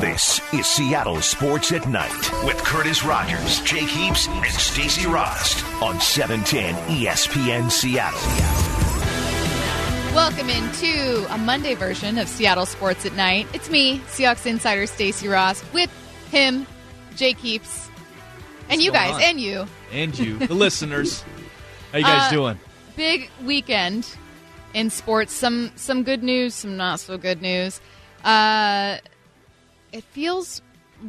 This is Seattle Sports at Night with Curtis Rogers, Jake Heaps, and Stacy Rost on 710 ESPN Seattle. Welcome into a Monday version of Seattle Sports at Night. It's me, Seahawks insider Stacy Rost, with him, Jake Heaps, and you guys, on? and you. and you, the listeners. How you guys Uh, doing? Big weekend in sports. Some some good news, some not so good news. Uh, it feels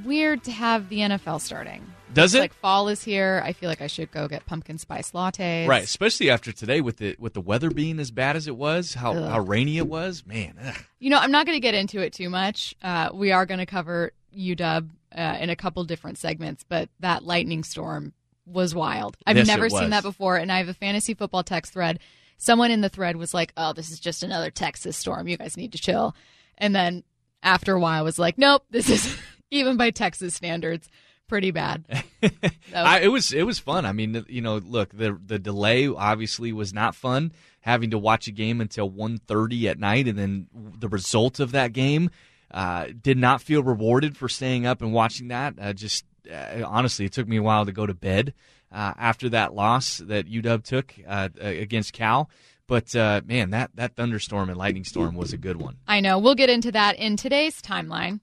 weird to have the NFL starting. Does It's it? Like fall is here. I feel like I should go get pumpkin spice lattes. Right, especially after today with the with the weather being as bad as it was, how, Ugh. how rainy it was. Man, ugh. You know, I'm not going to get into it too much. Uh, we are going to cover UW uh, in a couple different segments, but that lightning storm was wild. I've Yes, never seen that before, and I have a fantasy football text thread. Someone in the thread was like, "Oh, this is just another Texas storm. You guys need to chill." And then after a while, was like, "Nope, this is even by Texas standards, pretty bad." Was- I, it was it was fun. I mean, you know, look, the the delay obviously was not fun. Having to watch a game until 1.30 at night, and then the result of that game uh, did not feel rewarded for staying up and watching that. Uh, just uh, honestly, it took me a while to go to bed uh, after that loss that UW took uh, against Cal. But uh, man, that that thunderstorm and lightning storm was a good one. I know. We'll get into that in today's timeline.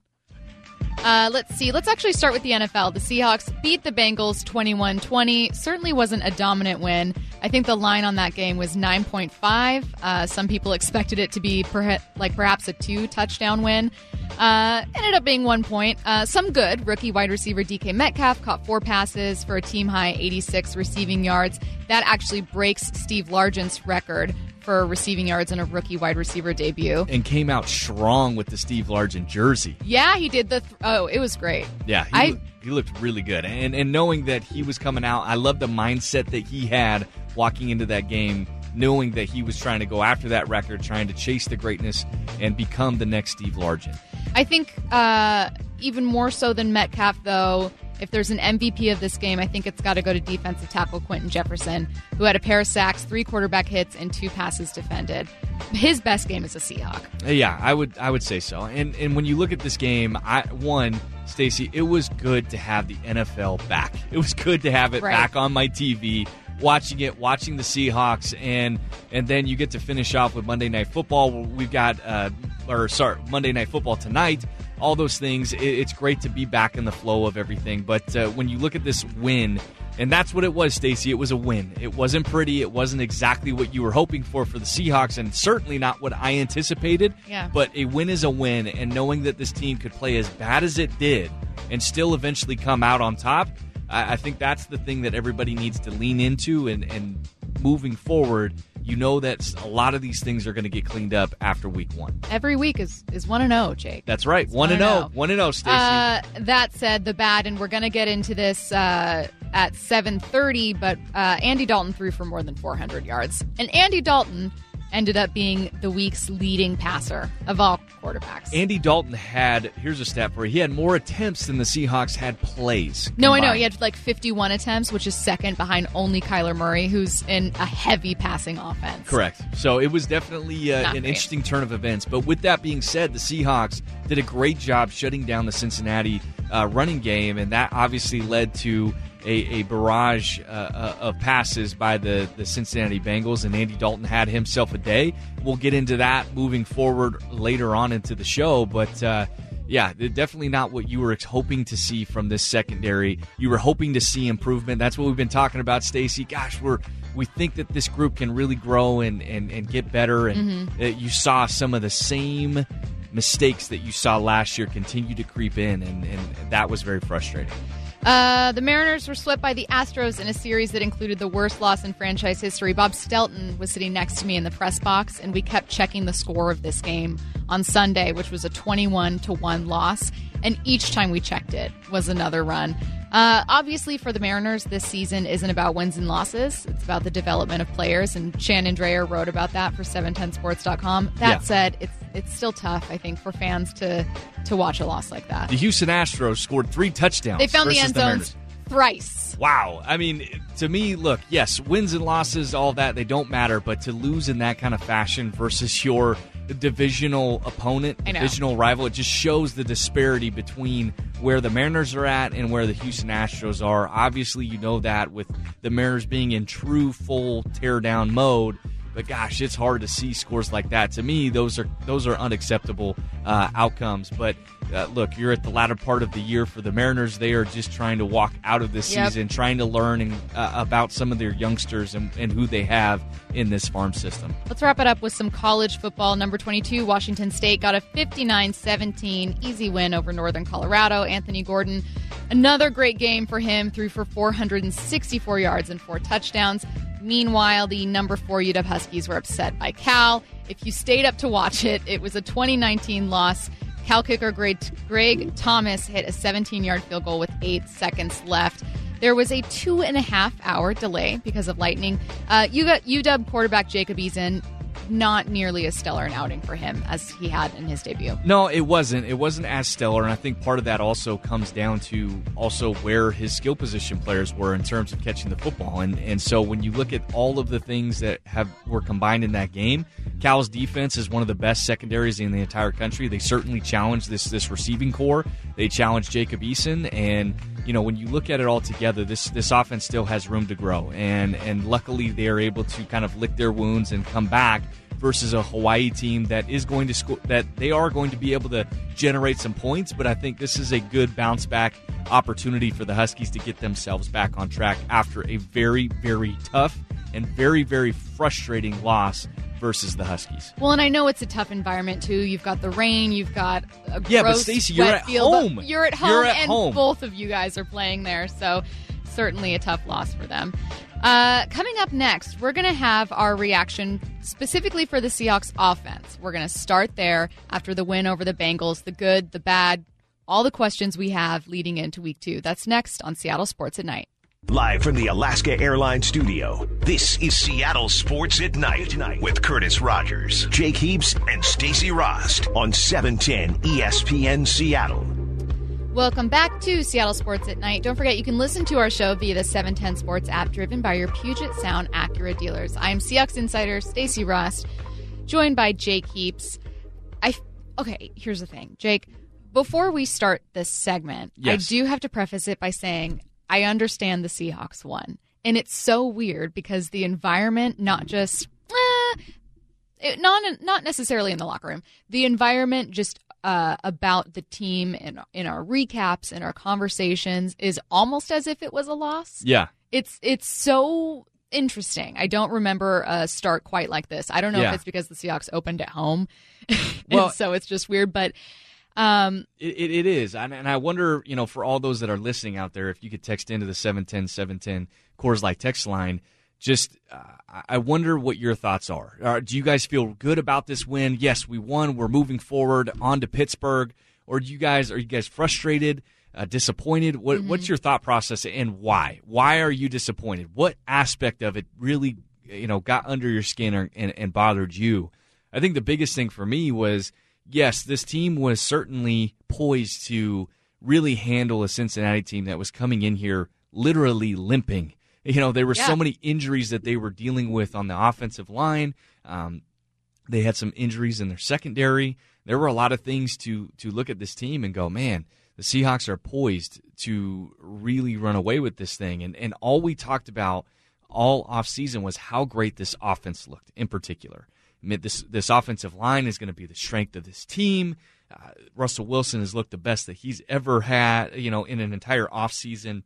Uh, let's see. Let's actually start with the NFL. The Seahawks beat the Bengals 21 20. Certainly wasn't a dominant win. I think the line on that game was 9.5. Uh, some people expected it to be like perhaps a two touchdown win. Uh, ended up being one point. Uh, some good. Rookie wide receiver DK Metcalf caught four passes for a team high 86 receiving yards. That actually breaks Steve Largent's record for receiving yards in a rookie wide receiver debut. And came out strong with the Steve Largent jersey. Yeah, he did the. Th- oh, it was great. Yeah, he, I- looked, he looked really good. And and knowing that he was coming out, I love the mindset that he had walking into that game, knowing that he was trying to go after that record, trying to chase the greatness and become the next Steve Largent. I think uh, even more so than Metcalf, though. If there's an MVP of this game, I think it's got to go to defensive tackle Quinton Jefferson, who had a pair of sacks, three quarterback hits, and two passes defended. His best game as a Seahawk. Uh, Yeah, I would I would say so. And and when you look at this game, I one Stacy, it was good to have the NFL back. It was good to have it Right. back on my TV, watching it, watching the Seahawks, and and then you get to finish off with Monday Night Football. We've got uh, or sorry, Monday Night Football tonight. All those things. It, it's great to be back in the flow of everything. But uh, when you look at this win. And that's what it was, Stacy. It was a win. It wasn't pretty. It wasn't exactly what you were hoping for for the Seahawks, and certainly not what I anticipated. Yeah. But a win is a win, and knowing that this team could play as bad as it did and still eventually come out on top, I, I think that's the thing that everybody needs to lean into. And, and moving forward, you know that a lot of these things are going to get cleaned up after week one. Every week is is one and zero, Jake. That's right. One and one and zero. oh. One and zero, Stacy. Uh, that said, the bad, and we're going to get into this uh, at 7:30. But uh, Andy Dalton threw for more than 400 yards, and Andy Dalton ended up being the week's leading passer of all quarterbacks. Andy Dalton had here's a stat for you. He had more attempts than the Seahawks had plays. no, I know he had like 51 attempts, which is second behind only Kyler Murray, who's in a heavy passing offense. Correct. So it was definitely uh, an great. interesting turn of events. But with that being said, the Seahawks did a great job shutting down the Cincinnati uh, running game, and that obviously led to a, a barrage uh, uh, of passes by the, the Cincinnati Bengals, and Andy Dalton had himself a day. We'll get into that moving forward later on into the show, but. Uh, yeah, definitely not what you were hoping to see from this secondary. You were hoping to see improvement. That's what we've been talking about, Stacy. Gosh, we're we think that this group can really grow and and, and get better. And uh, you saw some of the same mistakes that you saw last year continue to creep in, and, and that was very frustrating. Uh, the Mariners were swept by the Astros in a series that included the worst loss in franchise history. Bob Stelton was sitting next to me in the press box, and we kept checking the score of this game on Sunday, which was a 21 to 1 loss. And each time we checked it was another run. Uh, obviously, for the Mariners, this season isn't about wins and losses. It's about the development of players, and Shannon Drayer wrote about that for 710sports.com. That Yeah. said, it's it's still tough, I think, for fans to to watch a loss like that. The Houston Astros scored three touchdowns. They found the end zones thrice. Wow. I mean, to me, look, yes, wins and losses, all that, they don't matter, but to lose in that kind of fashion versus your divisional opponent, divisional rival. It just shows the disparity between where the Mariners are at and where the Houston Astros are. Obviously, you know that with the Mariners being in true full teardown mode but gosh, it's hard to see scores like that. To me, those are those are unacceptable uh, outcomes. But uh, look, you're at the latter part of the year for the Mariners. They are just trying to walk out of this yep. season, trying to learn and, uh, about some of their youngsters and, and who they have in this farm system. Let's wrap it up with some college football. Number 22, Washington State got a 59 17 easy win over Northern Colorado. Anthony Gordon, another great game for him, threw for 464 yards and four touchdowns. Meanwhile, the number four UW Huskies were upset by Cal. If you stayed up to watch it, it was a 2019 loss. Cal kicker Greg, Greg Thomas hit a 17 yard field goal with eight seconds left. There was a two and a half hour delay because of lightning. Uh, UW quarterback Jacob Eason not nearly as stellar an outing for him as he had in his debut. No, it wasn't. It wasn't as stellar, and I think part of that also comes down to also where his skill position players were in terms of catching the football. And and so when you look at all of the things that have were combined in that game, Cal's defense is one of the best secondaries in the entire country. They certainly challenged this this receiving corps. They challenged Jacob Eason, and you know when you look at it all together, this this offense still has room to grow. And and luckily they are able to kind of lick their wounds and come back versus a Hawaii team that is going to score that they are going to be able to generate some points, but I think this is a good bounce back opportunity for the Huskies to get themselves back on track after a very very tough and very very frustrating loss versus the Huskies. Well, and I know it's a tough environment too. You've got the rain, you've got a yeah, but Stacy, you're at field, home. You're at home, you're at and home. both of you guys are playing there, so certainly a tough loss for them. Uh, coming up next, we're going to have our reaction specifically for the Seahawks offense. We're going to start there after the win over the Bengals, the good, the bad, all the questions we have leading into week two. That's next on Seattle Sports at Night. Live from the Alaska Airlines studio, this is Seattle Sports at Night with Curtis Rogers, Jake Heaps, and Stacy Rost on 710 ESPN Seattle. Welcome back to Seattle Sports at Night. Don't forget you can listen to our show via the 710 Sports app driven by your Puget Sound Acura dealers. I'm Seahawks insider Stacy Rost, joined by Jake Heaps. I okay, here's the thing. Jake, before we start this segment, yes. I do have to preface it by saying I understand the Seahawks won. And it's so weird because the environment not just eh, it, not not necessarily in the locker room. The environment just uh, about the team in in our recaps and our conversations is almost as if it was a loss. Yeah, it's it's so interesting. I don't remember a start quite like this. I don't know yeah. if it's because the Seahawks opened at home, well, so it's just weird. But um, it, it, it is, and, and I wonder, you know, for all those that are listening out there, if you could text into the 710 710 Coors Light text line just uh, I wonder what your thoughts are. Uh, do you guys feel good about this win? Yes, we won. We're moving forward on to Pittsburgh. Or do you guys are you guys frustrated, uh, disappointed? What, mm-hmm. What's your thought process and why? Why are you disappointed? What aspect of it really you know got under your skin or, and, and bothered you? I think the biggest thing for me was yes, this team was certainly poised to really handle a Cincinnati team that was coming in here literally limping you know, there were yeah. so many injuries that they were dealing with on the offensive line. Um, they had some injuries in their secondary. There were a lot of things to to look at this team and go, man, the Seahawks are poised to really run away with this thing. And and all we talked about all offseason was how great this offense looked in particular. This this offensive line is going to be the strength of this team. Uh, Russell Wilson has looked the best that he's ever had, you know, in an entire offseason.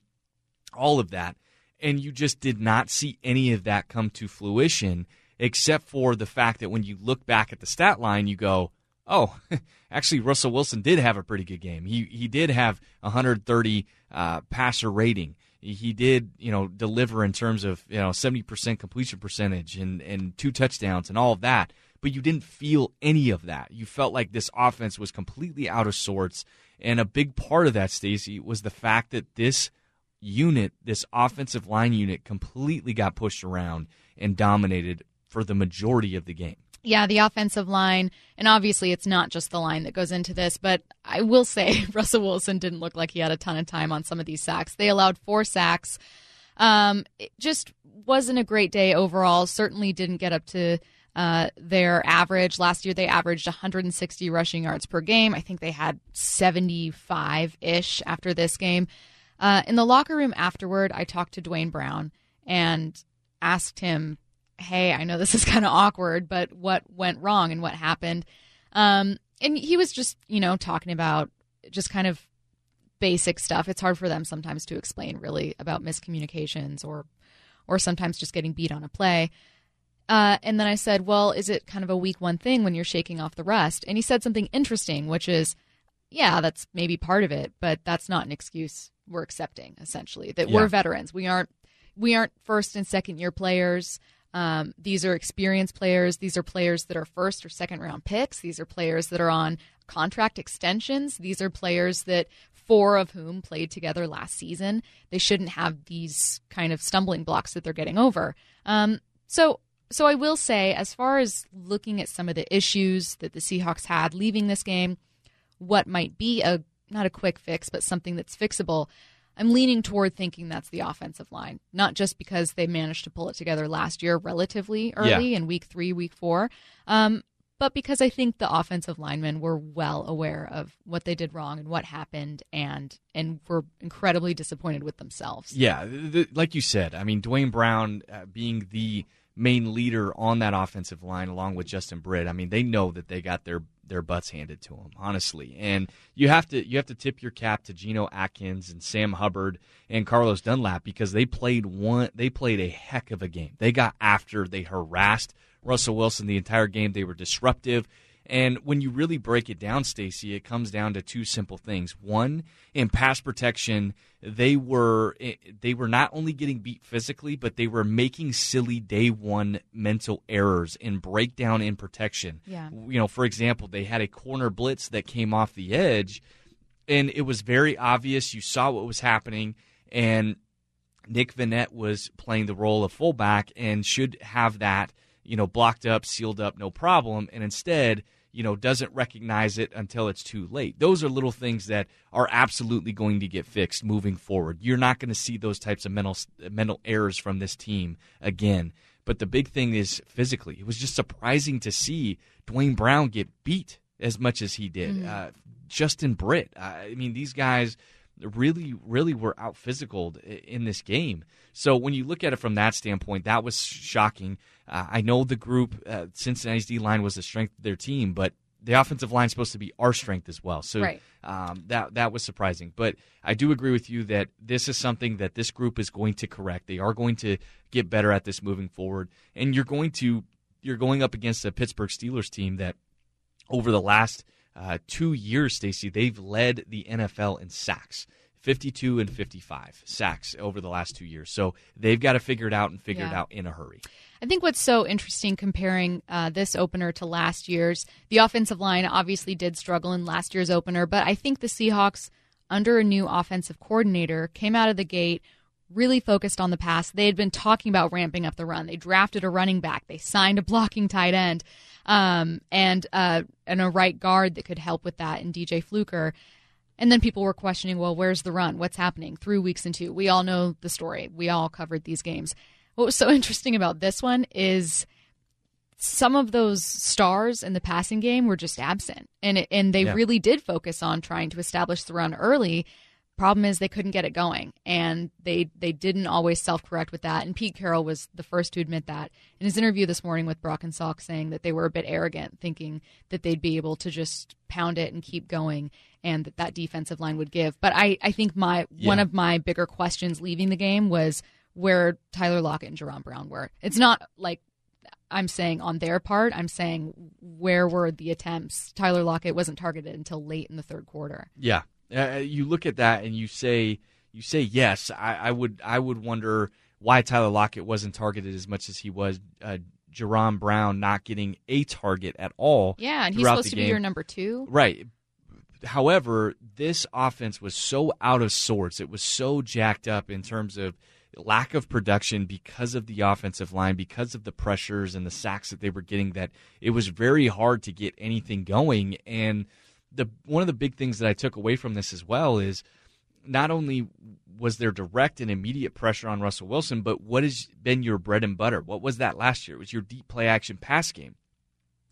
All of that and you just did not see any of that come to fruition, except for the fact that when you look back at the stat line, you go, oh, actually, Russell Wilson did have a pretty good game. He he did have 130 uh, passer rating. He did, you know, deliver in terms of you know 70% completion percentage and and two touchdowns and all of that. But you didn't feel any of that. You felt like this offense was completely out of sorts. And a big part of that, Stacy, was the fact that this unit, this offensive line unit, completely got pushed around and dominated for the majority of the game. Yeah, the offensive line, and obviously it's not just the line that goes into this, but I will say Russell Wilson didn't look like he had a ton of time on some of these sacks. They allowed four sacks. Um, it just wasn't a great day overall. Certainly didn't get up to Uh, their average last year, they averaged 160 rushing yards per game. I think they had 75 ish after this game. Uh, in the locker room afterward, I talked to Duane Brown and asked him, Hey, I know this is kind of awkward, but what went wrong and what happened? Um, and he was just, you know, talking about just kind of basic stuff. It's hard for them sometimes to explain really about miscommunications or or sometimes just getting beat on a play. Uh, and then I said, well, is it kind of a week one thing when you're shaking off the rust? And he said something interesting, which is, yeah, that's maybe part of it, but that's not an excuse we're accepting. Essentially, that yeah. we're veterans. We aren't we aren't first and second year players. Um, these are experienced players. These are players that are first or second round picks. These are players that are on contract extensions. These are players that four of whom played together last season. They shouldn't have these kind of stumbling blocks that they're getting over. Um, so, so I will say, as far as looking at some of the issues that the Seahawks had leaving this game, what might be a not a quick fix, but something that's fixable. I'm leaning toward thinking that's the offensive line, not just because they managed to pull it together last year relatively early yeah. in week three, week four, um, but because I think the offensive linemen were well aware of what they did wrong and what happened, and and were incredibly disappointed with themselves. Yeah, the, like you said, I mean, Duane Brown uh, being the main leader on that offensive line, along with Justin Britt. I mean, they know that they got their their butts handed to them, honestly. And you have to you have to tip your cap to Geno Atkins and Sam Hubbard and Carlos Dunlap because they played one they played a heck of a game. They got after, they harassed Russell Wilson the entire game. They were disruptive. And when you really break it down, Stacy, it comes down to two simple things. One, in pass protection, they were eh, they were not only getting beat physically, but they were making silly day one mental errors in breakdown in protection. Yeah. You know, for example, they had a corner blitz that came off the edge, and it was very obvious. You saw what was happening, and Nick Vannett was playing the role of fullback and should have that you know, blocked up, sealed up, no problem, and instead, you know, doesn't recognize it until it's too late. Those are little things that are absolutely going to get fixed moving forward. You're not going to see those types of mental mental errors from this team again. But the big thing is physically. It was just surprising to see Duane Brown get beat as much as he did. Mm-hmm. Uh, Justin Britt. I mean, these guys really, really were out physical in this game. So when you look at it from that standpoint, that was shocking. Uh, I know the group, uh, Cincinnati's D line was the strength of their team, but the offensive line is supposed to be our strength as well. So right. um, that that was surprising. But I do agree with you that this is something that this group is going to correct. They are going to get better at this moving forward, and you're going to you're going up against a Pittsburgh Steelers team that over the last uh, two years, Stacy, they've led the NFL in sacks. 52 and 55 sacks over the last two years. So they've got to figure it out and figure yeah. it out in a hurry. I think what's so interesting comparing uh, this opener to last year's, the offensive line obviously did struggle in last year's opener, but I think the Seahawks, under a new offensive coordinator, came out of the gate really focused on the pass. They had been talking about ramping up the run. They drafted a running back. They signed a blocking tight end, um, and uh, and a right guard that could help with that in DJ Fluker. And then people were questioning, well, where's the run? What's happening? Through weeks and two. We all know the story. We all covered these games. What was so interesting about this one is some of those stars in the passing game were just absent. And it, and they yeah. really did focus on trying to establish the run early. Problem is they couldn't get it going, and they they didn't always self correct with that. And Pete Carroll was the first to admit that in his interview this morning with Brock and Salk, saying that they were a bit arrogant, thinking that they'd be able to just pound it and keep going, and that that defensive line would give. But I I think my yeah. one of my bigger questions leaving the game was where Tyler Lockett and Jaron Brown were. It's not like I'm saying on their part. I'm saying where were the attempts? Tyler Lockett wasn't targeted until late in the third quarter. Yeah, uh, you look at that and you say you say yes. I, I, would I would wonder why Tyler Lockett wasn't targeted as much as he was. Uh, Brown not getting a target at all. Yeah, and he's supposed to be your number two. Right. However, this offense was so out of sorts. It was so jacked up in terms of lack of production because of the offensive line, because of the pressures and the sacks that they were getting, that it was very hard to get anything going. And the one of the big things that I took away from this as well is not only was there direct and immediate pressure on Russell Wilson, but what has been your bread and butter? What was that last year? It was your deep play action pass game.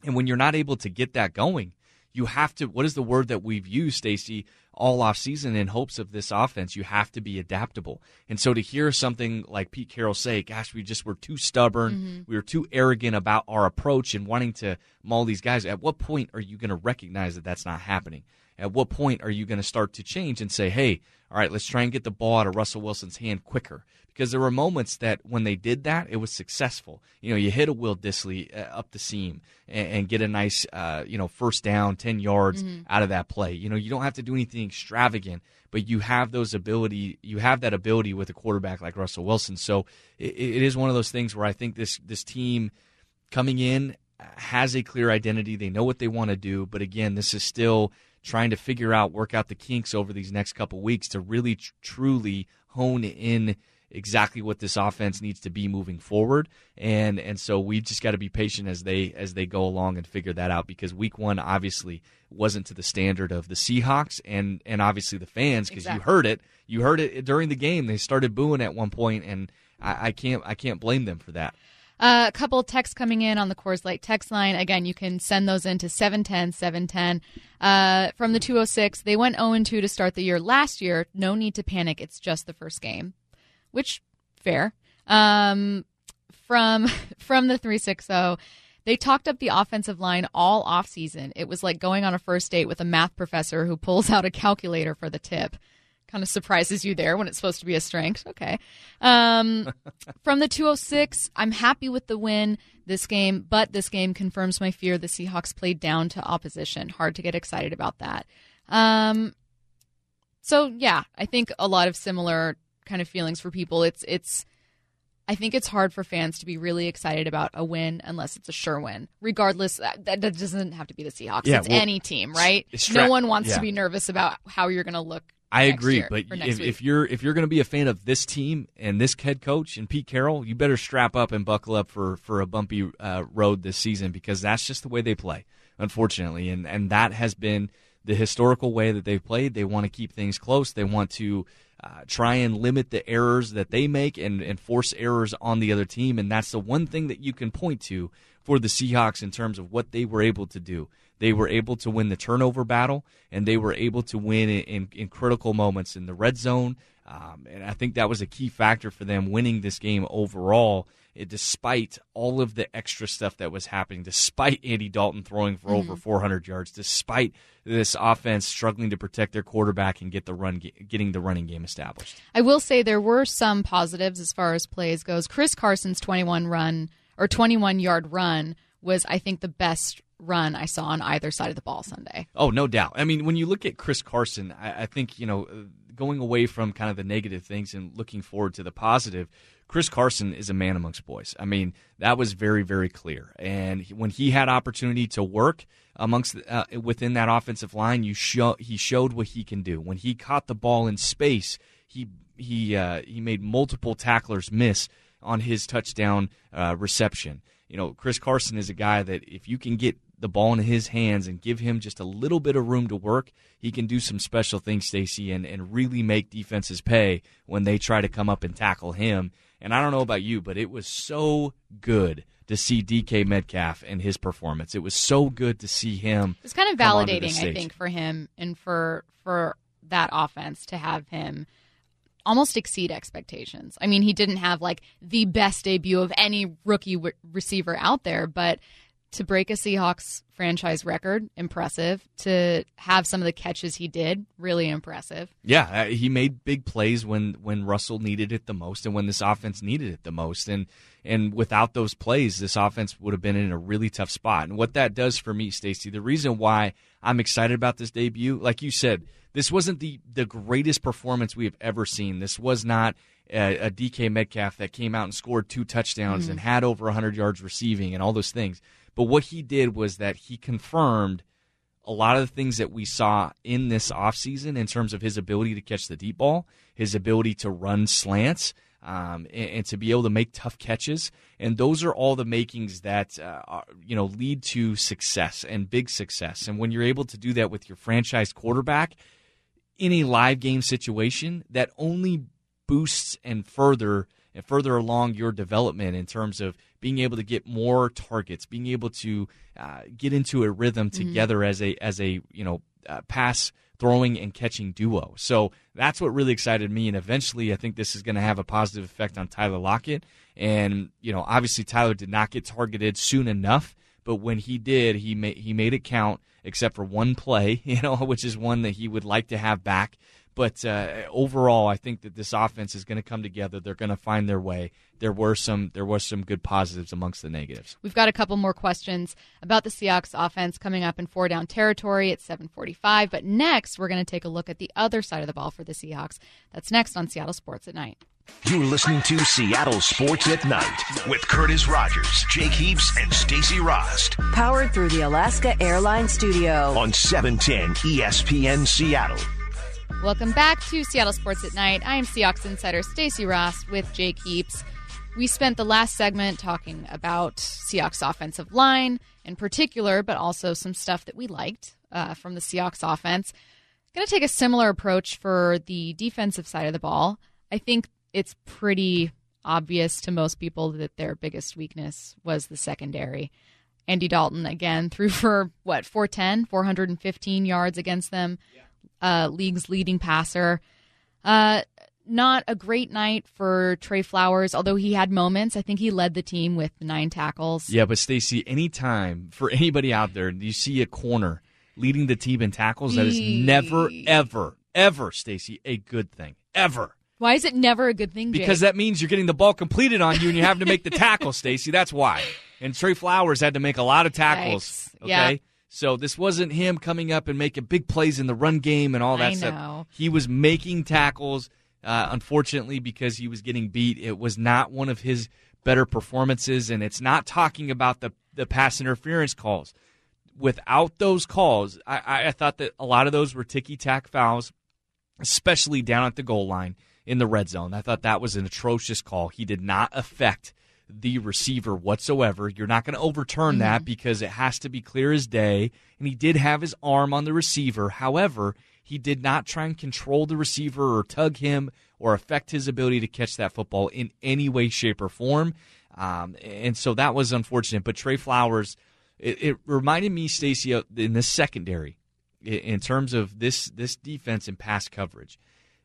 And when you're not able to get that going, you have to what is the word that we've used, Stacy, all off season in hopes of this offense? You have to be adaptable. And so to hear something like Pete Carroll say, gosh, we just were too stubborn, mm-hmm. we were too arrogant about our approach and wanting to maul these guys, at what point are you going to recognize that that's not happening? At what point are you going to start to change and say, hey, all right, let's try and get the ball out of Russell Wilson's hand quicker? Because there were moments that when they did that, it was successful. You know, you hit a Will Dissly uh, up the seam and, and get a nice, uh, you know, first down, 10 yards mm-hmm. out of that play. You know, you don't have to do anything extravagant, but you have those ability, you have that ability with a quarterback like Russell Wilson. So it, it is one of those things where I think this, this team coming in has a clear identity. They know what they want to do, but again, this is still trying to figure out, work out the kinks over these next couple weeks to really tr- truly hone in exactly what this offense needs to be moving forward and and so we've just got to be patient as they as they go along and figure that out because week 1 obviously wasn't to the standard of the Seahawks and and obviously the fans because exactly. you heard it you heard it during the game they started booing at one point and I, I can't I can't blame them for that uh, a couple texts coming in on the Coors Light text line. Again, you can send those in to 710 710. Uh, from the 206, they went 0 2 to start the year last year. No need to panic. It's just the first game, which fair. Um, from from the 360, they talked up the offensive line all off season. It was like going on a first date with a math professor who pulls out a calculator for the tip kind of surprises you there when it's supposed to be a strength. Okay. Um, from the 206, I'm happy with the win this game, but this game confirms my fear the Seahawks played down to opposition. Hard to get excited about that. Um, so yeah, I think a lot of similar kind of feelings for people. It's it's I think it's hard for fans to be really excited about a win unless it's a sure win. Regardless, that, that doesn't have to be the Seahawks. Yeah, it's well, any team, right? Stra- no one wants yeah. to be nervous about how you're going to look I agree, but if, if, you're if you're going to be a fan of this team and this head coach and Pete Carroll, you better strap up and buckle up for for a bumpy uh, road this season because that's just the way they play, unfortunately, and and that has been the historical way that they've played. They want to keep things close. They want to uh, try and limit the errors that they make and, and force errors on the other team, and that's the one thing that you can point to for the Seahawks in terms of what they were able to do. They were able to win the turnover battle, and they were able to win in, in, in critical moments in the red zone. Um, and I think that was a key factor for them winning this game overall, despite all of the extra stuff that was happening, despite Andy Dalton throwing for mm-hmm. over 400 yards, despite this offense struggling to protect their quarterback and get the run, getting the running game established. I will say there were some positives as far as plays goes. Chris Carson's 21 run or 21 yard run was, I think, the best run I saw on either side of the ball Sunday. Oh, no doubt. I mean, when you look at Chris Carson, I, I think, you know, going away from kind of the negative things and looking forward to the positive, Chris Carson is a man amongst boys. I mean, that was very, very clear. And when he had opportunity to work amongst uh, within that offensive line, you show he showed what he can do. When he caught the ball in space, he he uh, he made multiple tacklers miss on his touchdown uh, reception. You know, Chris Carson is a guy that if you can get the ball in his hands and give him just a little bit of room to work, he can do some special things, Stacy, and, and really make defenses pay when they try to come up and tackle him. And I don't know about you, but it was so good to see DK Metcalf and his performance. It was so good to see him. It's kind of validating, I think, for him and for for that offense to have him almost exceed expectations. I mean, he didn't have like the best debut of any rookie w- receiver out there, but to break a Seahawks franchise record, impressive. To have some of the catches he did, really impressive. Yeah, uh, he made big plays when when Russell needed it the most, and when this offense needed it the most. And and without those plays, this offense would have been in a really tough spot. And what that does for me, Stacy, the reason why I'm excited about this debut, like you said, this wasn't the the greatest performance we have ever seen. This was not a, a DK Metcalf that came out and scored two touchdowns mm-hmm. and had over 100 yards receiving and all those things but what he did was that he confirmed a lot of the things that we saw in this offseason in terms of his ability to catch the deep ball, his ability to run slants, um, and, and, to be able to make tough catches. And those are all the makings that uh, are, you know lead to success and big success. And when you're able to do that with your franchise quarterback, in a live game situation, that only boosts and further and further along your development in terms of being able to get more targets, being able to uh, get into a rhythm mm-hmm. together mm-hmm. as a as a you know uh, pass throwing and catching duo. So that's what really excited me. And eventually, I think this is going to have a positive effect on Tyler Lockett. And you know, obviously, Tyler did not get targeted soon enough, but when he did, he made he made it count, except for one play, you know, which is one that he would like to have back. But uh, overall, I think that this offense is going to come together. They're going to find their way. There were some there were some good positives amongst the negatives. We've got a couple more questions about the Seahawks offense coming up in four down territory at 7:45. But next, we're going to take a look at the other side of the ball for the Seahawks. That's next on Seattle Sports at Night. You're listening to Seattle Sports at Night with Curtis Rogers, Jake Heaps, and Stacy Rost. Powered through the Alaska Airlines Studio on 710 ESPN Seattle. Welcome back to Seattle Sports at Night. I am Seahawks insider Stacy Rost with Jake Heaps. We spent the last segment talking about Seahawks offensive line in particular, but also some stuff that we liked uh, from the Seahawks offense. Going to take a similar approach for the defensive side of the ball. I think it's pretty obvious to most people that their biggest weakness was the secondary. Andy Dalton again threw for what 410, 415 yards against them. Yeah uh, league's leading passer. Uh, not a great night for Tre Flowers, although he had moments. I think he led the team with nine tackles. Yeah, but Stacy, anytime for anybody out there, you see a corner leading the team in tackles, that is never, ever, ever, Stacy, a good thing. Ever. Why is it never a good thing? Jake? Because that means you're getting the ball completed on you and you're having to make the tackle, Stacy. That's why. And Tre Flowers had to make a lot of tackles. Yikes. Okay. Yeah. So this wasn't him coming up and making big plays in the run game and all that I stuff. Know. He was making tackles. Uh, unfortunately, because he was getting beat, it was not one of his better performances. And it's not talking about the the pass interference calls. Without those calls, I, I thought that a lot of those were ticky tack fouls, especially down at the goal line in the red zone. I thought that was an atrocious call. He did not affect the receiver whatsoever. You're not going to overturn mm-hmm. that because it has to be clear as day. And he did have his arm on the receiver. However, he did not try and control the receiver or tug him or affect his ability to catch that football in any way, shape, or form. Um, and so that was unfortunate. But Tre Flowers, it, it reminded me, Stacy, in the secondary, in terms of this this defense and pass coverage.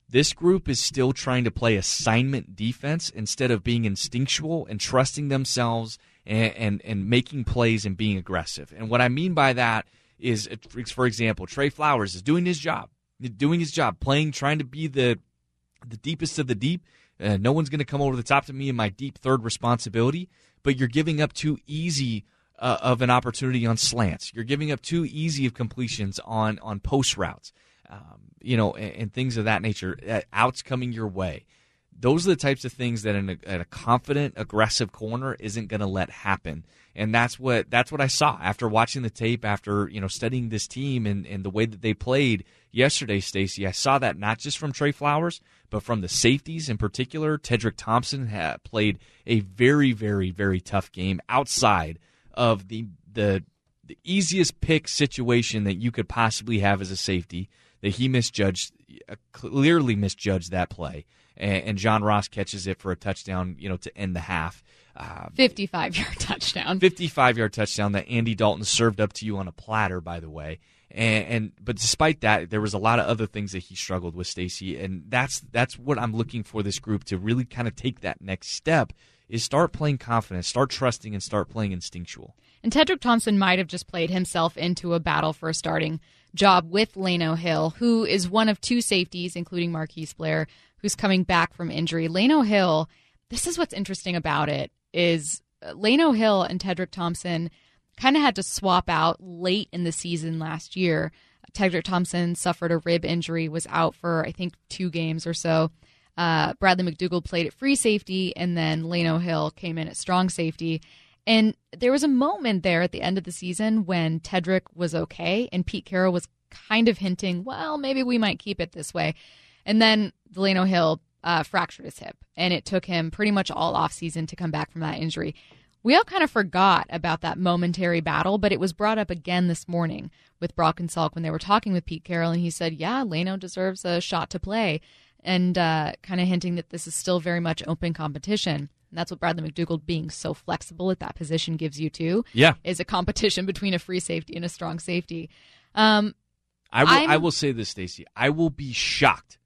This group is still trying to play assignment defense instead of being instinctual and trusting themselves and, and, and making plays and being aggressive. And what I mean by that is, for example, Tre Flowers is doing his job, doing his job, playing, trying to be the the deepest of the deep. Uh, no one's going to come over the top to me in my deep third responsibility, but you're giving up too easy uh, of an opportunity on slants. You're giving up too easy of completions on on post routes um, you know, and, and, things of that nature, uh, outs coming your way. Those are the types of things that a, a confident, aggressive corner isn't going to let happen, and that's what that's what I saw after watching the tape, after you know studying this team and, and the way that they played yesterday. Stacy, I saw that not just from Tre Flowers, but from the safeties in particular. Tedric Thompson had played a very, very, very tough game outside of the the the easiest pick situation that you could possibly have as a safety that he misjudged, uh, clearly misjudged that play, and, and, John Ross catches it for a touchdown, you know, to end the half. Uh, 55 yard touchdown. 55 yard touchdown that Andy Dalton served up to you on a platter, by the way. And, and, but despite that, there was a lot of other things that he struggled with, Stacy, and that's that's what I'm looking for this group to really kind of take that next step is start playing confident, start trusting, and start playing instinctual. And Tedric Thompson might have just played himself into a battle for a starting job with Lano Hill, who is one of two safeties, including Marquise Blair, who's coming back from injury. Lano Hill, this is what's interesting about it, is uh, Lano Hill and Tedric Thompson kind of had to swap out late in the season last year. Tedric Thompson suffered a rib injury, was out for, I think, two games or so. Uh, Bradley McDougald played at free safety, and then Lano Hill came in at strong safety. And there was a moment there at the end of the season when Tedric was okay and Pete Carroll was kind of hinting, well, maybe we might keep it this way. And then Delano Hill uh, fractured his hip, and it took him pretty much all off season to come back from that injury. We all kind of forgot about that momentary battle, but it was brought up again this morning with Brock and Salk when they were talking with Pete Carroll, and he said, "Yeah, Leno deserves a shot to play," and uh, kind of hinting that this is still very much open competition. And that's what Bradley McDougald being so flexible at that position gives you too. Yeah. is a competition between a free safety and a strong safety. Um, I will. I'm- I will say this, Stacy. I will be shocked,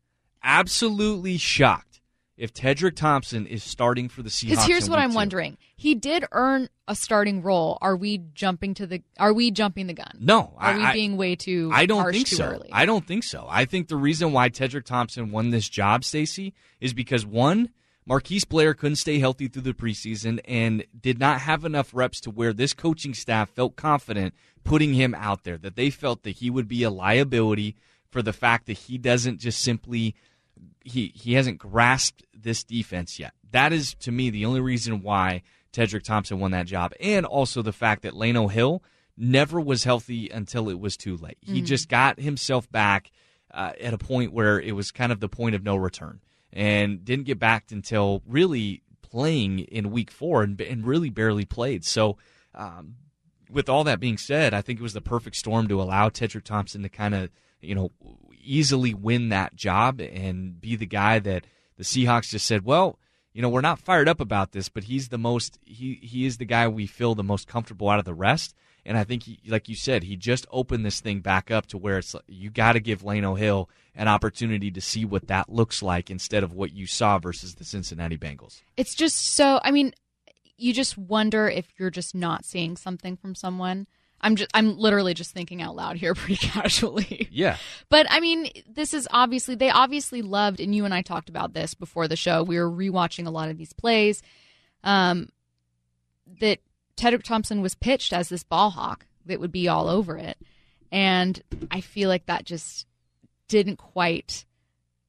absolutely shocked, if Tedric Thompson is starting for the Seahawks. Because here's what I'm two. wondering: he did earn a starting role. Are we jumping to the? Are we jumping the gun? No, Are I, we being way too? I don't think so. Early? I don't think so. I think the reason why Tedric Thompson won this job, Stacy, is because one, Marquise Blair couldn't stay healthy through the preseason and did not have enough reps to where this coaching staff felt confident putting him out there. That they felt that he would be a liability for the fact that he doesn't just simply he he hasn't grasped this defense yet. That is to me the only reason why Tedric Thompson won that job, and also the fact that Leno Hill never was healthy until it was too late. He just got himself back uh, at a point where it was kind of the point of no return, and didn't get back until really playing in Week Four, and, and really barely played. So. Um, with all that being said, I think it was the perfect storm to allow Tedric Thompson to kind of, you know, easily win that job and be the guy that the Seahawks just said, well, you know, we're not fired up about this, but he's the most he he is the guy we feel the most comfortable out of the rest. And I think, he, like you said, he just opened this thing back up to where it's like, you got to give Leno Hill an opportunity to see what that looks like instead of what you saw versus the Cincinnati Bengals. It's just so. I mean, you just wonder if you're just not seeing something from someone. I'm just. I'm literally just thinking out loud here, pretty casually. Yeah, But I mean, this is obviously they obviously loved, and you and I talked about this before the show. We were rewatching a lot of these plays. Um, that Tedric Thompson was pitched as this ball hawk that would be all over it, and I feel like that just didn't quite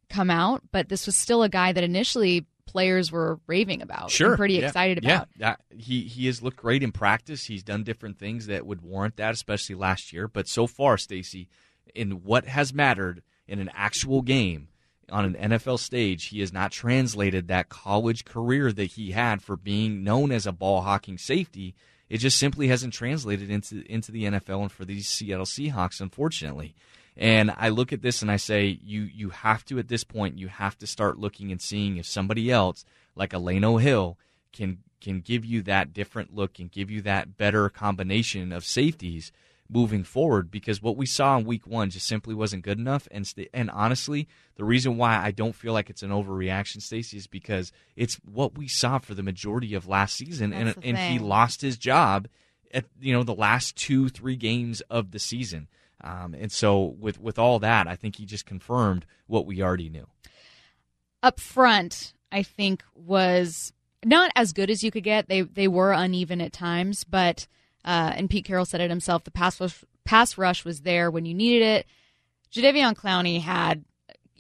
come out. But this was still a guy that initially players were raving about, and sure, pretty yeah. excited about. Yeah, that, he he has looked great in practice. He's done different things that would warrant that, especially last year. But so far, Stacy, in what has mattered in an actual game on an NFL stage, he has not translated that college career that he had for being known as a ball hawking safety. It just simply hasn't translated into into the NFL and for these Seattle Seahawks, unfortunately. And I look at this and I say, you you have to at this point, you have to start looking and seeing if somebody else like Leno Hill can can give you that different look and give you that better combination of safeties moving forward. Because what we saw in Week One just simply wasn't good enough. And st- and honestly, the reason why I don't feel like it's an overreaction, Stacy, is because it's what we saw for the majority of last season, and That's the and he lost his job at you know the last two three games of the season. Um, and so with with all that, I think he just confirmed what we already knew. up front, I think was not as good as you could get. They they were uneven at times, but uh, and Pete Carroll said it himself. The pass rush, pass rush was there when you needed it. Jadeveon Clowney had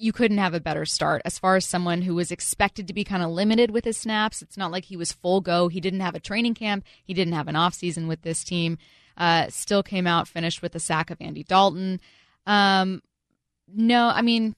you couldn't have a better start as far as someone who was expected to be kind of limited with his snaps. It's not like he was full go. He didn't have a training camp. He didn't have an off season with this team. Uh, still came out finished with the sack of Andy Dalton. Um, no, I mean,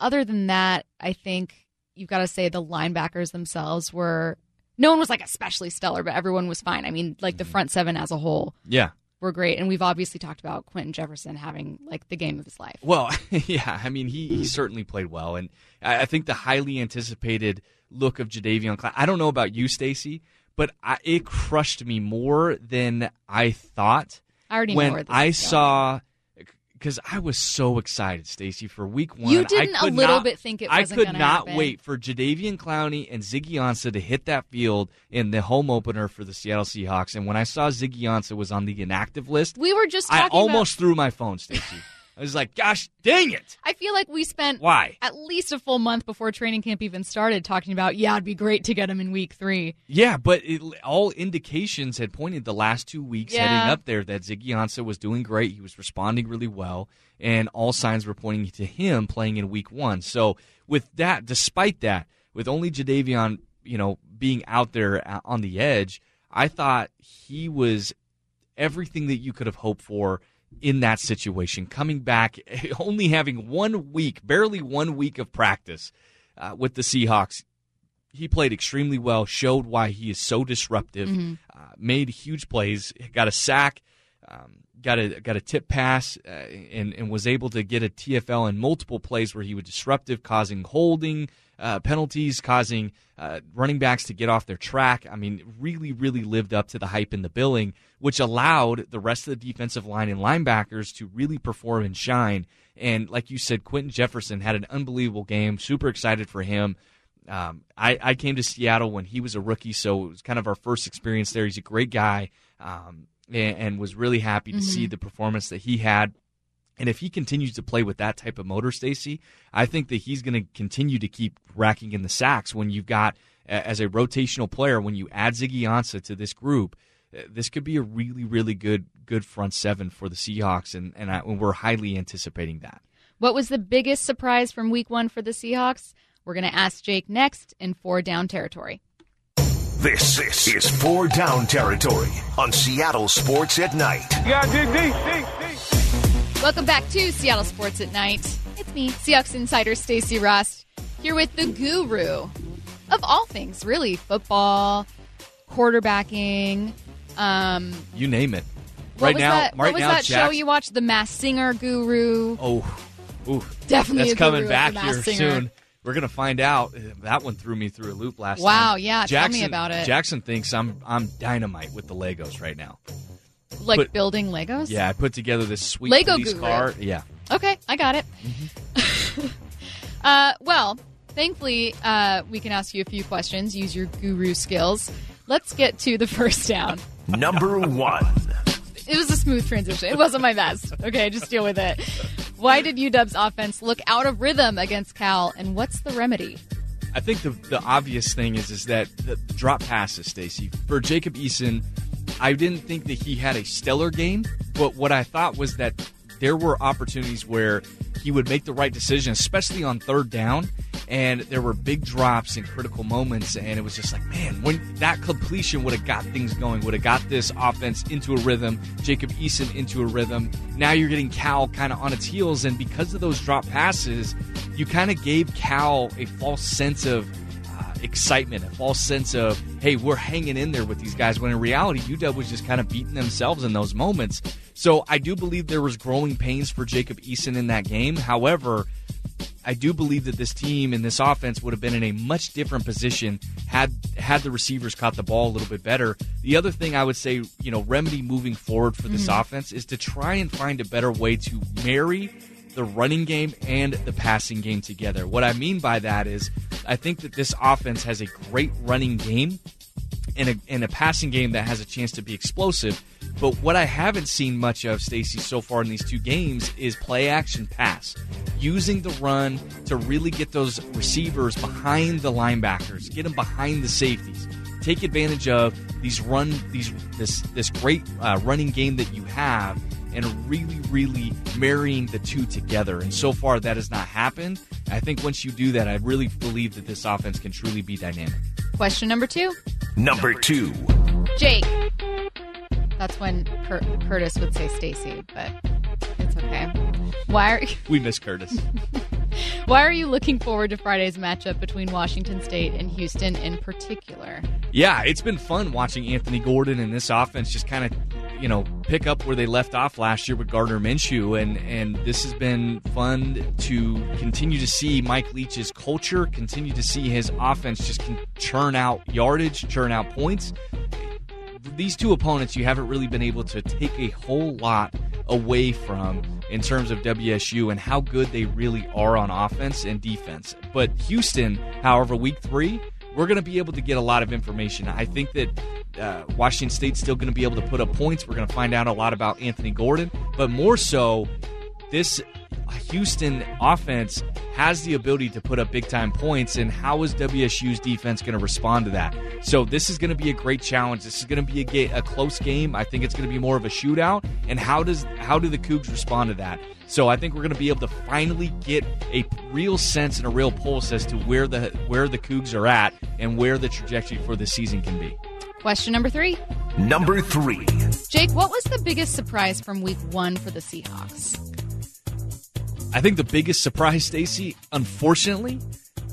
other than that, I think you've got to say the linebackers themselves were. No one was like especially stellar, but everyone was fine. I mean, like the mm-hmm. front seven as a whole Yeah. were great, and we've obviously talked about Quinton Jefferson having like the game of his life. Well, yeah, I mean, he, he certainly played well, and I, I think the highly anticipated look of Jadeveon. I don't know about you, Stacy, but I, it crushed me more than I thought I already know when where this I saw. Because I was so excited, Stacy, for Week One. You didn't a little not- bit think it I could not happen. wait for Jadeveon Clowney and Ziggy Ansah to hit that field in the home opener for the Seattle Seahawks. And when I saw Ziggy Ansah was on the inactive list, We were just I almost threw my phone, Stacy. I was like, "Gosh, dang it! I feel like we spent Why?" at least a full month before training camp even started talking about yeah, it'd be great to get him in week three. Yeah, but it, all indications had pointed the last two weeks Yeah. heading up there that Ziggy Ansah was doing great. He was responding really well, and all signs were pointing to him playing in Week One. So with that, despite that, with only Jadeveon, you know, being out there uh, on the edge, I thought he was everything that you could have hoped for in that situation. Coming back, only having one week, barely one week of practice uh, with the Seahawks, he played extremely well, showed why he is so disruptive, uh, made huge plays, got a sack, um, got a got a tip pass, uh, and and was able to get a TFL in multiple plays where he was disruptive, causing holding uh, penalties, causing uh, running backs to get off their track. I mean, really, really lived up to the hype in the billing, which allowed the rest of the defensive line and linebackers to really perform and shine. And like you said, Quinton Jefferson had an unbelievable game. Super excited for him. Um, I, I came to Seattle when he was a rookie, so it was kind of our first experience there. He's a great guy, um, and, and was really happy to see the performance that he had. And if he continues to play with that type of motor, Stacy, I think that he's going to continue to keep racking in the sacks. When you've got as a rotational player, when you add Ziggy Ansah to this group, uh, this could be a really, really good good front seven for the Seahawks, and and, I, and we're highly anticipating that. What was the biggest surprise from week one for the Seahawks? We're going to ask Jake next in four down territory. This, this is Four Down Territory on Seattle Sports at Night. You gotta dig deep, deep, deep. Welcome back to Seattle Sports at Night. It's me, Seahawks insider Stacy Rost, here with the guru of all things, really football, quarterbacking. Um, You name it. what right was now, that, right what was now, that show you watched? The Masked Singer Guru. Oh, ooh, Definitely that's a coming guru of back the here Masked Singer. soon. We're gonna find out. That one threw me through a loop last Wow, time. yeah, tell me Jackson, about it. Jackson thinks I'm I'm dynamite with the Legos right now. Like But- building Legos? Yeah, I put together this sweet Lego police guru. car. Yeah, Okay, I got it. Mm-hmm. uh, well, thankfully, uh, we can ask you a few questions. Use your guru skills. Let's get to the first down. Number one. It was a smooth transition. It wasn't my best. Okay, just deal with it. Why did UW's offense look out of rhythm against Cal, and what's the remedy? I think the the obvious thing is is that the drop passes, Stacy. For Jacob Eason, I didn't think that he had a stellar game, but what I thought was that there were opportunities where he would make the right decision, especially on third down, and there were big drops in critical moments, and it was just like, man, when that completion would have got things going, would have got this offense into a rhythm, Jacob Eason into a rhythm. Now you're getting Cal kind of on its heels, and because of those drop passes, you kind of gave Cal a false sense of excitement, a false sense of, hey, we're hanging in there with these guys. When in reality, UW was just kind of beating themselves in those moments. So I do believe there was growing pains for Jacob Eason in that game. However, I do believe that this team and this offense would have been in a much different position had had the receivers caught the ball a little bit better. The other thing I would say, you know, remedy moving forward for this mm-hmm. offense is to try and find a better way to marry the running game and the passing game together. What I mean by that is I think that this offense has a great running game and a, and a passing game that has a chance to be explosive. But what I haven't seen much of, Stacy, so far in these two games is play action pass. Using the run to really get those receivers behind the linebackers, get them behind the safeties. Take advantage of these run these this this great uh, running game that you have, and really really marrying the two together. And so far that has not happened. I think once you do that, I really believe that this offense can truly be dynamic. Question number two. Number two. Jake. That's when Cur- Curtis would say Stacy, but it's okay. Why are We miss Curtis. why are you looking forward to Friday's matchup between Washington State and Houston in particular? Yeah, it's been fun watching Anthony Gordon and this offense just kind of, you know, pick up where they left off last year with Gardner Minshew, and and this has been fun to continue to see Mike Leach's culture, continue to see his offense just churn out yardage, churn out points. These two opponents, you haven't really been able to take a whole lot away from in terms of WSU and how good they really are on offense and defense. But Houston, however, week three, we're going to be able to get a lot of information. I think that uh, Washington State's still going to be able to put up points. We're going to find out a lot about Anthony Gordon, but more so, this Houston offense has the ability to put up big time points, and how is WSU's defense going to respond to that? So this is going to be a great challenge. This is going to be a, ga- a close game. I think it's going to be more of a shootout. And how does how do the Cougs respond to that? So I think we're going to be able to finally get a real sense and a real pulse as to where the where the Cougs are at and where the trajectory for the season can be. Question number three. Number three. Jake, what was the biggest surprise from week one for the Seahawks? I think the biggest surprise, Stacy, unfortunately,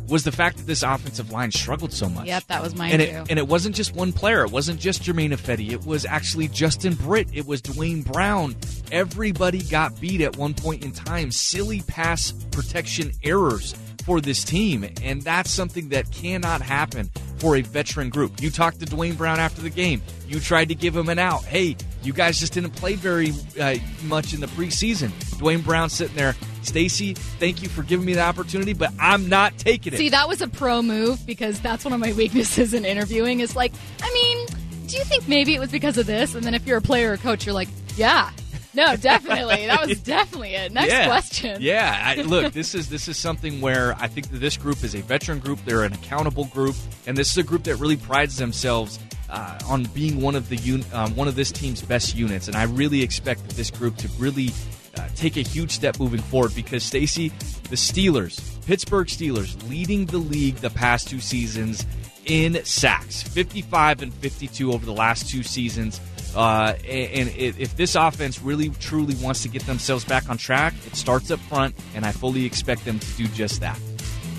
was the fact that this offensive line struggled so much. Yep, that was mine and too. It, and it wasn't just one player. It wasn't just Germain Ifedi. It was actually Justin Britt. It was Duane Brown. Everybody got beat at one point in time. Silly pass protection errors for this team, and that's something that cannot happen for a veteran group. You talked to Duane Brown after the game. You tried to give him an out. Hey, you guys just didn't play very uh, much in the preseason. Duane Brown sitting there. Stacy, thank you for giving me the opportunity, but I'm not taking it. See, that was a pro move because that's one of my weaknesses in interviewing. Is like, I mean, do you think maybe it was because of this? And then if you're a player or coach, you're like, yeah, no, definitely. That was definitely it. Next yeah. question. Yeah, I, look, this is this is something where I think that this group is a veteran group. They're an accountable group, and this is a group that really prides themselves uh, on being one of the un- um, one of this team's best units. And I really expect this group to really uh, take a huge step moving forward because Stacy, the Steelers, Pittsburgh Steelers, leading the league the past two seasons in sacks, 55 and 52 over the last two seasons. Uh, and, if this offense really truly wants to get themselves back on track, it starts up front, and I fully expect them to do just that.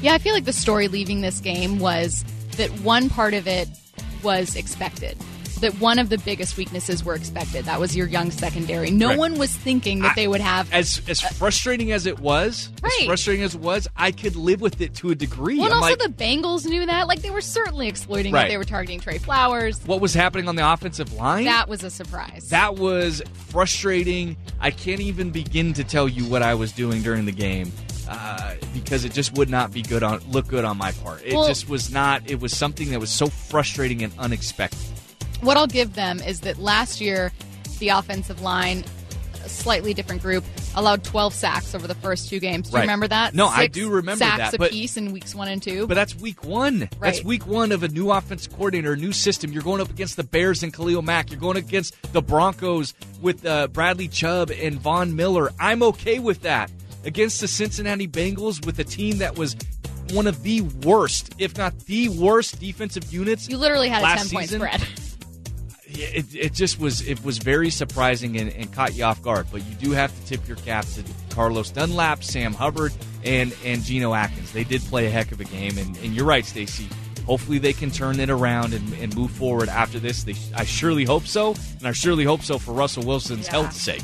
Yeah, I feel like the story leaving this game was that one part of it was expected that one of the biggest weaknesses were expected. That was your young secondary. No right. one was thinking that I, they would have as as frustrating as it was. Right. As frustrating as it was, I could live with it to a degree. Well, and also like, the Bengals knew that. Like they were certainly exploiting right. it. They were targeting Tre Flowers. What was happening on the offensive line? That was a surprise. That was frustrating. I can't even begin to tell you what I was doing during the game. Uh, because it just would not be good on look good on my part. It well, just was not. It was something that was so frustrating and unexpected. What I'll give them is that last year, the offensive line, a slightly different group, allowed 12 sacks over the first two games. Do right. you remember that? No, Six I do remember sacks that. Sacks apiece in weeks one and two. But that's week one. Right. That's week one of a new offense coordinator, a new system. You're going up against the Bears and Khalil Mack. You're going against the Broncos with uh, Bradley Chubb and Von Miller. I'm okay with that. Against the Cincinnati Bengals with a team that was one of the worst, if not the worst, defensive units. You literally had a 10 point spread. It, it just was it was very surprising and, and, caught you off guard. But you do have to tip your cap to Carlos Dunlap, Sam Hubbard, and and Geno Atkins. They did play a heck of a game, and, and you're right, Stacy. Hopefully they can turn it around and, and move forward after this. They, I surely hope so, and I surely hope so for Russell Wilson's yeah. health's sake.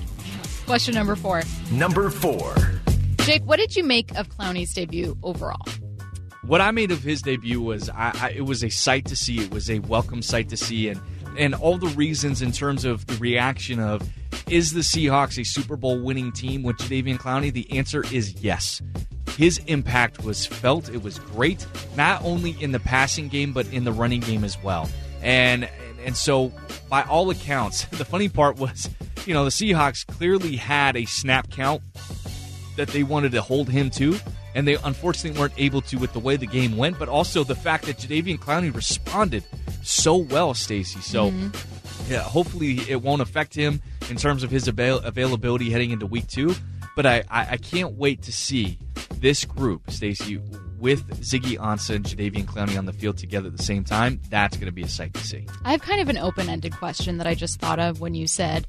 Question number four. Number four. Jake, what did you make of Clowney's debut overall? What I made of his debut was I, I, it was a sight to see. It was a welcome sight to see, and and all the reasons in terms of the reaction of is the Seahawks a Super Bowl winning team with Jadeveon Clowney? The answer is yes. His impact was felt. It was great, not only in the passing game but in the running game as well. And and so, by all accounts, the funny part was, you know, the Seahawks clearly had a snap count that they wanted to hold him to and they unfortunately weren't able to with the way the game went, but also the fact that Jadeveon Clowney responded so well, Stacy. So, mm-hmm. yeah, hopefully it won't affect him in terms of his avail- availability heading into week two. But I, I, I can't wait to see this group, Stacy, with Ziggy Ansah and Jadeveon Clowney on the field together at the same time. That's going to be a sight to see. I have kind of an open ended question that I just thought of when you said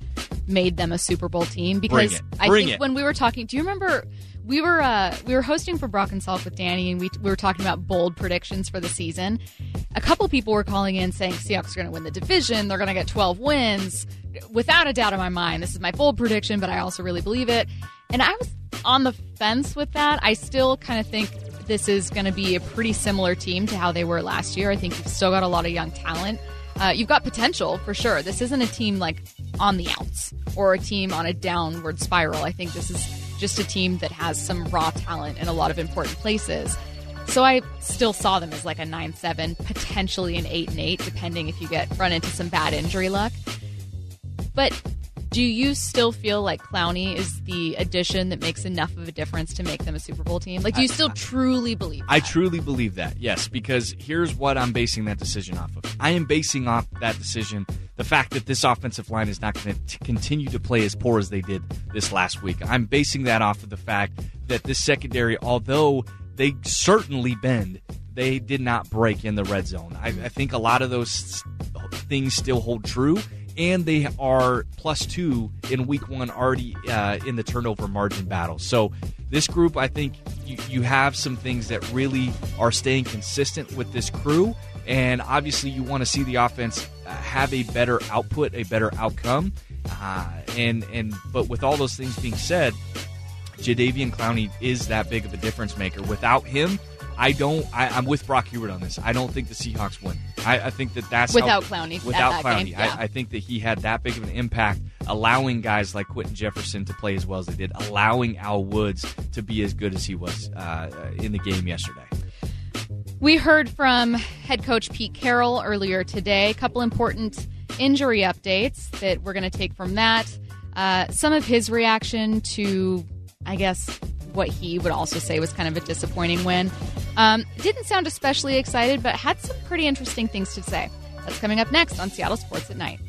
made them a Super Bowl team because I think it. when we were talking, do you remember we were uh, we were hosting for Brock and Salk with Danny, and we, we were talking about bold predictions for the season. A couple people were calling in saying Seahawks are going to win the division. They're going to get 12 wins. Without a doubt in my mind, this is my bold prediction, but I also really believe it. And I was on the fence with that. I still kind of think this is going to be a pretty similar team to how they were last year. I think you've still got a lot of young talent. Uh, you've got potential for sure. This isn't a team like on the outs or a team on a downward spiral. I think this is just a team that has some raw talent in a lot of important places. So I still saw them as like a 9 7, potentially an 8 and 8, depending if you get run into some bad injury luck. But do you still feel like Clowney is the addition that makes enough of a difference to make them a Super Bowl team? Like, do you still I, truly believe that? I truly believe that, yes, because here's what I'm basing that decision off of. I am basing off that decision the fact that this offensive line is not going to continue to play as poor as they did this last week. I'm basing that off of the fact that this secondary, although they certainly bend, they did not break in the red zone. I, I think a lot of those things still hold true and they are plus two in week one already uh, in the turnover margin battle. So this group, I think, you, you have some things that really are staying consistent with this crew. And obviously, you want to see the offense uh, have a better output, a better outcome. Uh, and and but with all those things being said, Jadeveon Clowney is that big of a difference maker. Without him, I don't. I, am with Brock Huard on this. I don't think the Seahawks win. I, I think that that's without how, Clowney. Without Clowney, yeah. I, I, think that he had that big of an impact, allowing guys like Quinton Jefferson to play as well as they did, allowing Al Woods to be as good as he was uh, in the game yesterday. We heard from head coach Pete Carroll earlier today. A couple important injury updates that we're going to take from that. Uh, some of his reaction to, I guess, what he would also say was kind of a disappointing win. Um, didn't sound especially excited, but had some pretty interesting things to say. That's coming up next on Seattle Sports at Night.